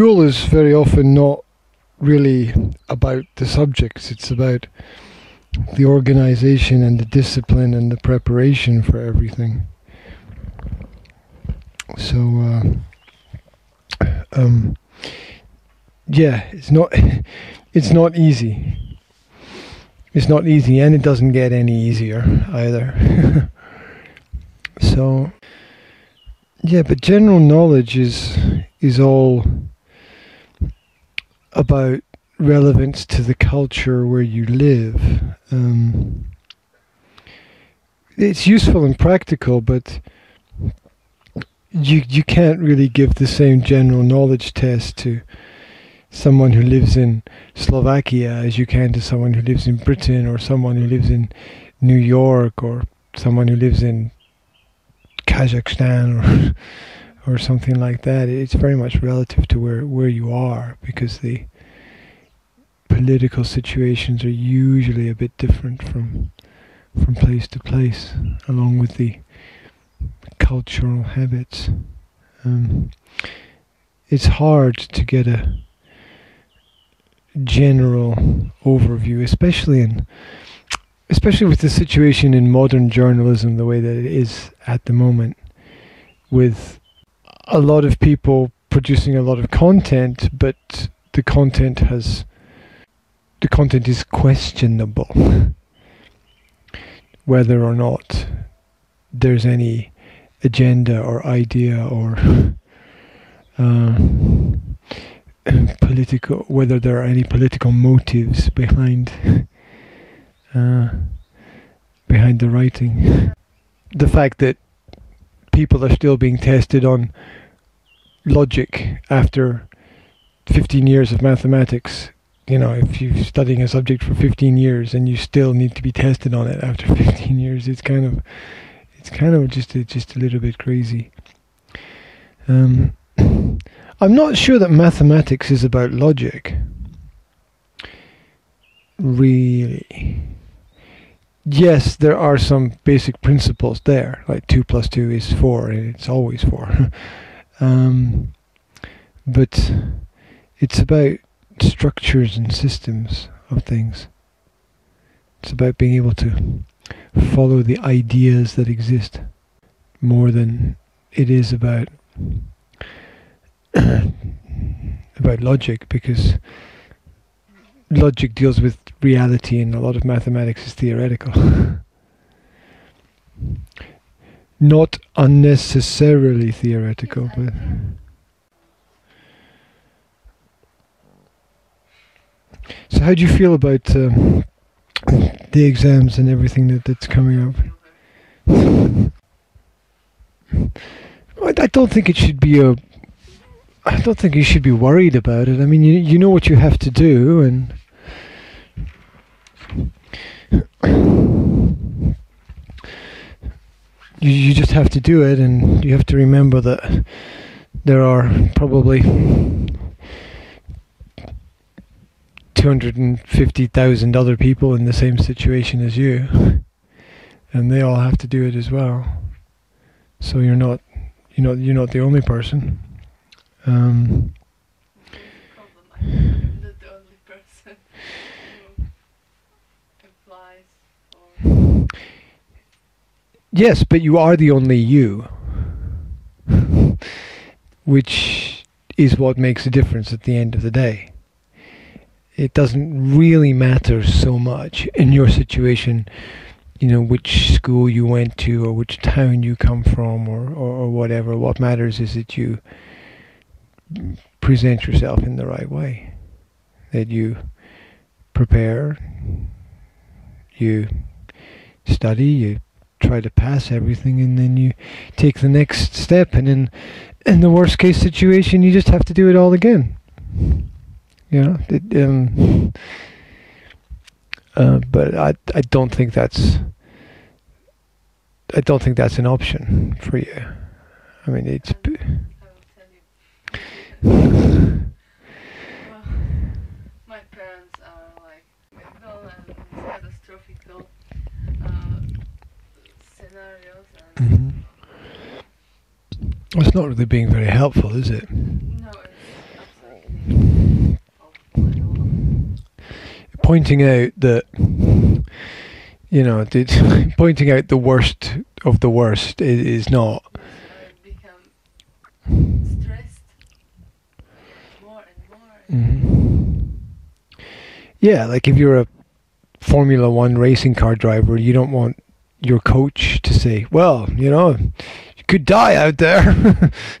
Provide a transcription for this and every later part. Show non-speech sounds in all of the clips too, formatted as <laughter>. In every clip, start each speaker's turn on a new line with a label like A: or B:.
A: school is very often not really about the subjects. It's about the organization and the discipline and the preparation for everything. So, uh, um, yeah, it's not <laughs> it's not easy. It's not easy, and it doesn't get any easier either. <laughs> so, yeah, but general knowledge is is all about relevance to the culture where you live. Um, it's useful and practical, but you you can't really give the same general knowledge test to someone who lives in Slovakia as you can to someone who lives in Britain or someone who lives in New York or someone who lives in Kazakhstan or <laughs> or something like that. It's very much relative to where, where you are because the political situations are usually a bit different from from place to place, along with the cultural habits. Um, it's hard to get a general overview, especially in especially with the situation in modern journalism the way that it is at the moment, with a lot of people producing a lot of content, but the content has the content is questionable <laughs> whether or not there's any agenda or idea or uh, <laughs> <clears throat> political whether there are any political motives behind <laughs> uh, behind the writing. The fact that people are still being tested on logic after 15 years of mathematics you know, if you're studying a subject for 15 years and you still need to be tested on it after <laughs> 15 years, it's kind of, it's kind of just a, just a little bit crazy. Um, <coughs> I'm not sure that mathematics is about logic. Really. Yes, there are some basic principles there, like 2 plus 2 is 4, and it's always 4. <laughs> um, but it's about structures and systems of things. It's about being able to follow the ideas that exist more than it is about <coughs> about logic because logic deals with reality and a lot of mathematics is theoretical. <laughs> Not unnecessarily theoretical, but So, how do you feel about um, the exams and everything that, that's coming up? <laughs> I don't think it should be a. I don't think you should be worried about it. I mean, you you know what you have to do, and you you just have to do it, and you have to remember that there are probably 250,000 other people in the same situation as you and they all have to do it as well. So you're not you know you're not the only person. Um, yes but you are the only you. Which is what makes a difference at the end of the day. It doesn't really matter so much in your situation you know which school you went to or which town you come from or, or, or, whatever. What matters is that you present yourself in the right way. That you prepare you study you try to pass everything and then you take the next step and in in the worst case situation you just have to do it all again you know, it, um, uh, but I I don't think that's I don't think that's an option for you. I mean, it's. It's not really being very helpful, is it?
B: No,
A: pointing out that you know, did, <laughs> pointing out the worst of the worst is, is not. Mm-hmm. Yeah, like if you're a Formula One racing car driver, you don't want your coach to say, "Well, you know." Could die out there.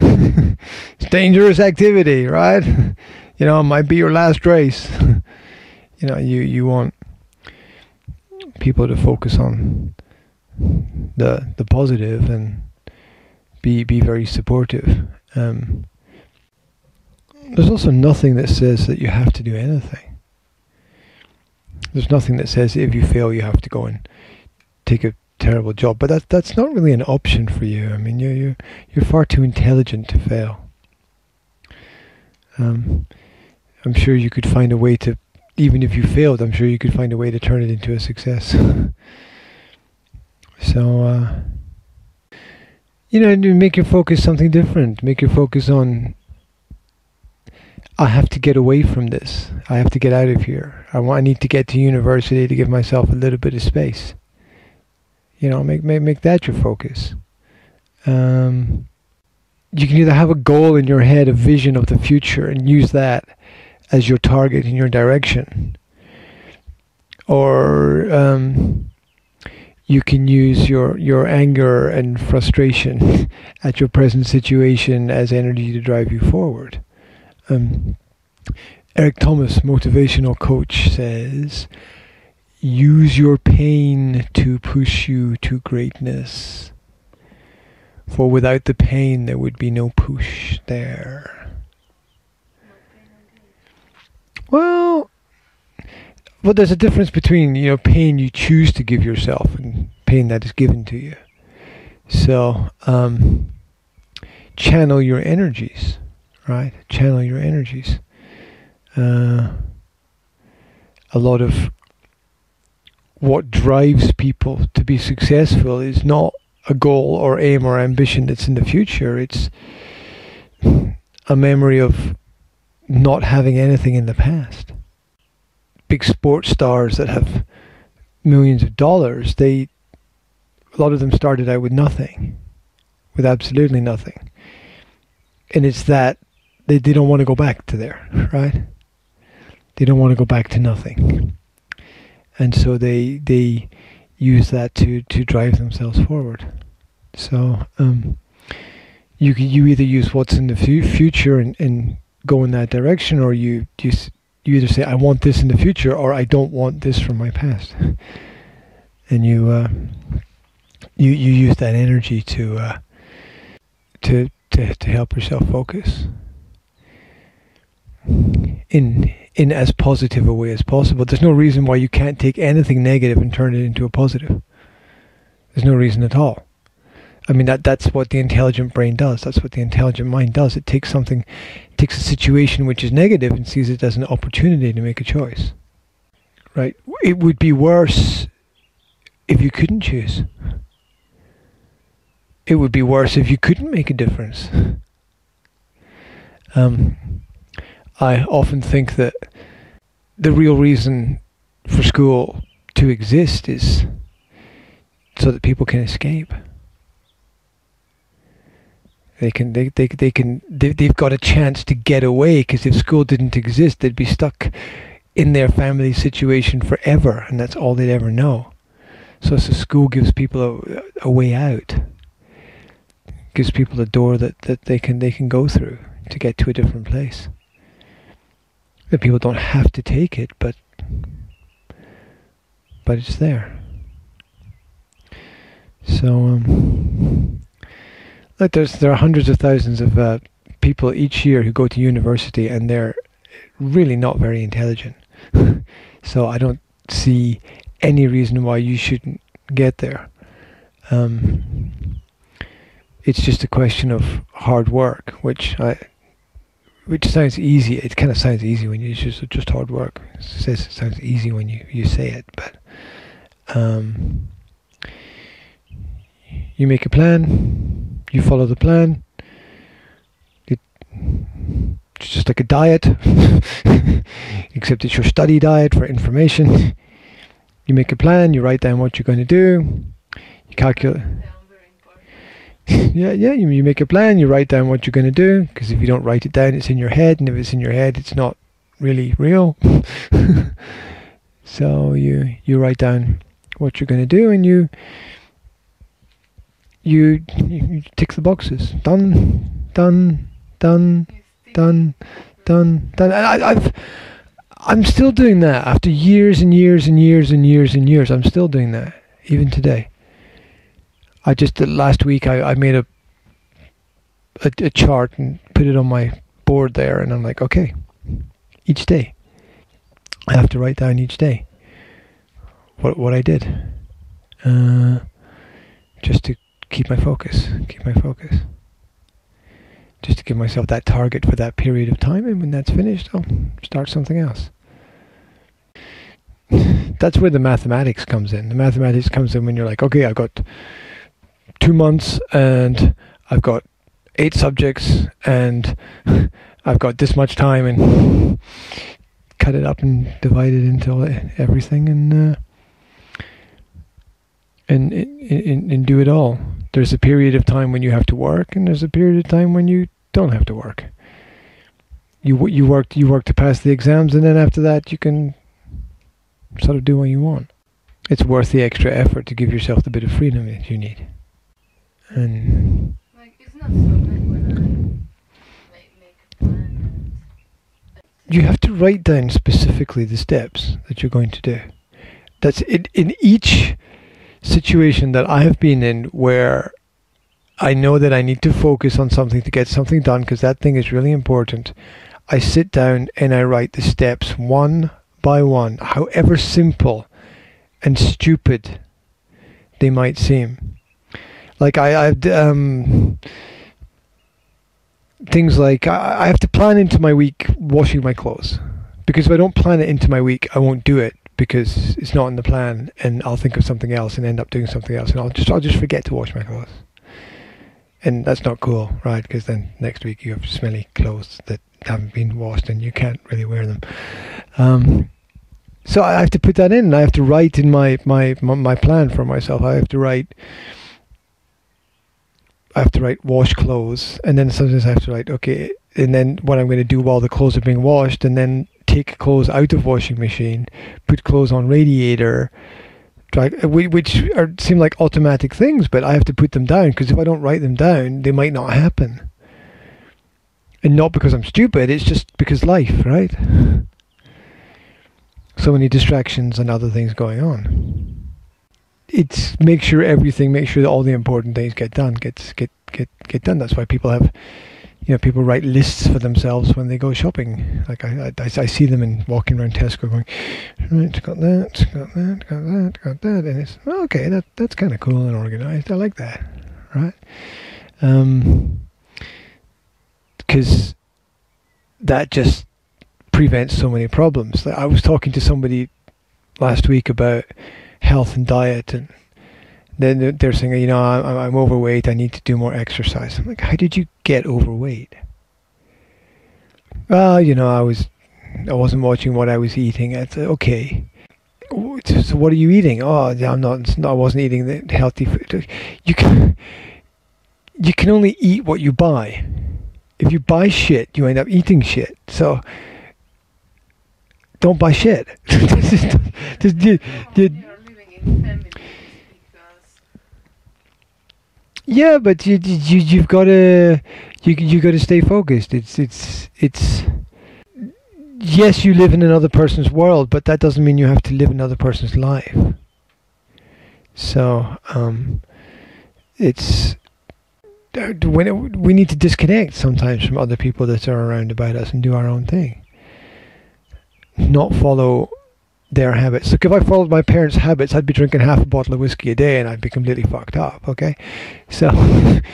A: <laughs> it's dangerous activity, right? You know, it might be your last race." <laughs> you know, you you want people to focus on the the positive and be be very supportive. Um, there's also nothing that says that you have to do anything. There's nothing that says if you fail you have to go and take a terrible job. But that that's not really an option for you. I mean, you you you're far too intelligent to fail. Um, I'm sure you could find a way to, even if you failed, I'm sure you could find a way to turn it into a success. <laughs> so, uh, you know, make your focus something different. Make your focus on I have to get away from this. I have to get out of here. I want. I need to get to university to give myself a little bit of space. You know, make make make that your focus. Um, you can either have a goal in your head, a vision of the future, and use that as your target in your direction, or um, you can use your your anger and frustration <laughs> at your present situation as energy to drive you forward. Um, Eric Thomas, motivational coach, says, "Use your pain to push you to greatness." For without the pain, there would be no push there. Well, well, there's a difference between you know pain you choose to give yourself and pain that is given to you. So, um, channel your energies, right? Channel your energies. Uh, a lot of what drives people to be successful is not a goal or aim or ambition that's in the future. It's a memory of not having anything in the past. Big sports stars that have millions of dollars, they a lot of them started out with nothing, with absolutely nothing. And it's that they, they don't want to go back to there, right? They don't want to go back to nothing. And so they they use that to, to drive themselves forward. So um, you you either use what's in the fu- future and, and go in that direction, or you you you either say I want this in the future, or I don't want this from my past, and you uh, you you use that energy to uh, to to to help yourself focus in in as positive a way as possible. There's no reason why you can't take anything negative and turn it into a positive. There's no reason at all. I mean that that's what the intelligent brain does. That's what the intelligent mind does. It takes something takes a situation which is negative and sees it as an opportunity to make a choice. Right? It would be worse if you couldn't choose. It would be worse if you couldn't make a difference. Um, I often think that the real reason for school to exist is so that people can escape. They can they they they can they, they've got a chance to get away because if school didn't exist, they'd be stuck in their family situation forever, and that's all they'd ever know. So, so school gives people a, a way out, gives people a door that, that they can they can go through to get to a different place. That people don't have to take it, but but it's there. So, um, like there's there are hundreds of thousands of uh, people each year who go to university, and they're really not very intelligent. <laughs> so I don't see any reason why you shouldn't get there. Um, it's just a question of hard work, which I, which sounds easy. It kind of sounds easy when you it's just just hard work. It says it sounds easy when you you say it, but um, you make a plan, you follow the plan. It just like a diet, <laughs> except it's your study diet for information. You make a plan, you write down what you're going to do, you calculate. Yeah, yeah, you, you make a plan, you write down what you're going to do, because if you don't write it down, it's in your head, and if it's in your head, it's not really real. <laughs> so you you write down what you're going to do, and you you, you you tick the boxes. Done, done, done, done, done, done. And I, I've, I'm still doing that after years and years and years and years and years. I'm still doing that even today. I just last week I, I made a, a a chart and put it on my board there, and I'm like, okay, each day. I have to write down each day what what I did, uh, just to keep my focus, keep my focus. Just to give myself that target for that period of time and when that's finished i'll start something else. <laughs> That's where the mathematics comes in. The mathematics comes in when you're like okay i've got two months and i've got eight subjects and <laughs> i've got this much time and <laughs> cut it up and divide it into everything and uh, and, and, and do it all. There's a period of time when you have to work and there's a period of time when you don't have to work. You you work you work to pass the exams and then after that you can sort of do what you want. It's worth the extra effort to give yourself the bit of freedom that you need and
B: Like it's not so bad when I make, make a plan
A: you have to write down specifically the steps that you're going to do that's in, in each situation that I have been in where I know that I need to focus on something to get something done because that thing is really important. I sit down and I write the steps one by one, however simple and stupid they might seem. Like I, I've um, things like I, I have to plan into my week washing my clothes because if I don't plan it into my week, I won't do it because it's not in the plan, and I'll think of something else and end up doing something else, and I'll just I'll just forget to wash my clothes, and that's not cool, right? Because then next week you have smelly clothes that haven't been washed, and you can't really wear them. Um, so I have to put that in. I have to write in my my, my plan for myself. I have to write. I have to write wash clothes, and then sometimes I have to write okay, and then what I'm going to do while the clothes are being washed, and then take clothes out of washing machine, put clothes on radiator, dry, uh, which are, seem like automatic things, but I have to put them down because if I don't write them down, they might not happen. And not because I'm stupid, it's just because life, right? So many distractions and other things going on. It's make sure everything, make sure that all the important things get done, gets get get get done. That's why people have you know, people write lists for themselves when they go shopping. Like I, I, I see them in walking around Tesco going, right, got that, got that, got that, got that, and it's okay. That that's kind of cool and organized. I like that, right? Um, because that just prevents so many problems. I was talking to somebody last week about health and diet and then they're- saying, you know, I'm, I'm overweight. I need to do more exercise. I'm like, how did you get overweight? Well, you know, I was, I wasn't watching what I was eating. I said, okay. So what are you eating? Oh, I'm not. not- I wasn't eating the healthy food. You can, you can only eat what you buy. If you buy shit, you end up eating shit. So. Don't buy shit. <laughs> Just- just- you- Yeah, but you you you've got to you you got to stay focused. It's it's it's yes, you live in another person's world, but that doesn't mean you have to live another person's life. So, um it's uh, when it, we need to disconnect sometimes from other people that are around about us and do our own thing. Not follow their habits. Look, if I followed my parents' habits, I'd be drinking half a bottle of whiskey a day, and I'd be completely fucked up. Okay, <laughs> so,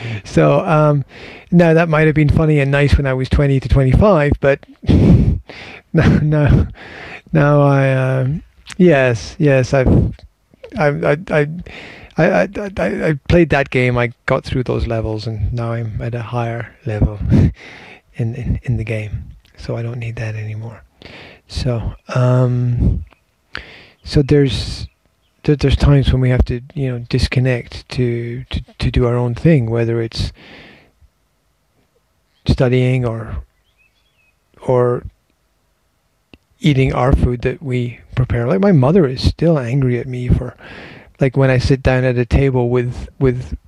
A: <laughs> so um, now that might have been funny and nice when I was twenty to twenty-five, but <laughs> now, now, now I, um, yes, yes, I've, I, I. I, I, I, I played that game. I got through those levels, and now I'm at a higher level in, in, in the game. so I don't need that anymore. So, um, so there's there, there's times when we have to you know disconnect to, to to do our own thing, whether it's studying or or eating our food that we prepare. Like my mother is still angry at me for like when I sit down at a table with with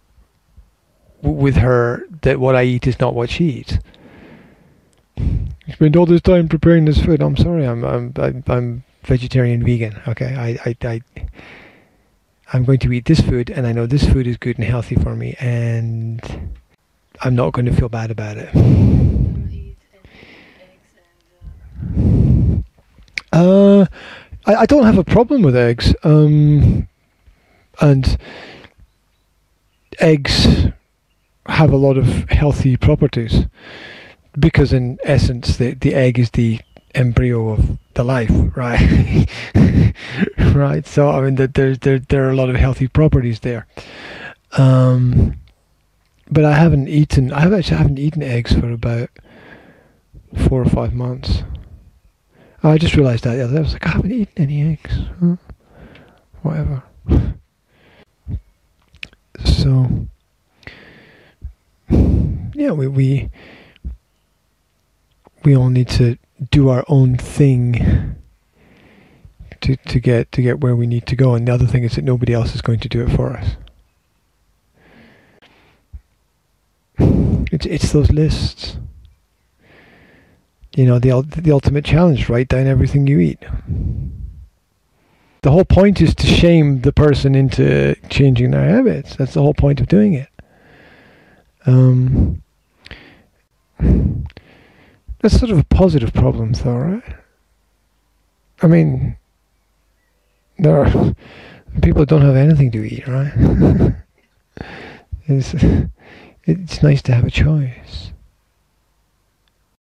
A: with her that what I eat is not what she eats. Spend all this time preparing this food. I'm sorry, I'm I'm I'm, I'm vegetarian vegan. Okay, I, I I I'm going to eat this food, and I know this food is good and healthy for me, and I'm not going to feel bad about it.
B: Uh,
A: I, I don't have a problem with eggs. Um, and eggs have a lot of healthy properties because, in essence, the, the egg is the embryo of the life, right? <laughs> right. So, I mean, that there, there, there are a lot of healthy properties there. Um, but I haven't eaten. I have actually haven't eaten eggs for about four or five months. I just realised that the other day. I was like, I haven't eaten any eggs. Huh? Whatever. So, yeah, we, we we all need to do our own thing to to get to get where we need to go. And the other thing is that nobody else is going to do it for us. It's it's those lists you know the the ultimate challenge write down everything you eat the whole point is to shame the person into changing their habits that's the whole point of doing it um, that's sort of a positive problem though right? I mean there are people that don't have anything to eat right? <laughs> It's it's nice to have a choice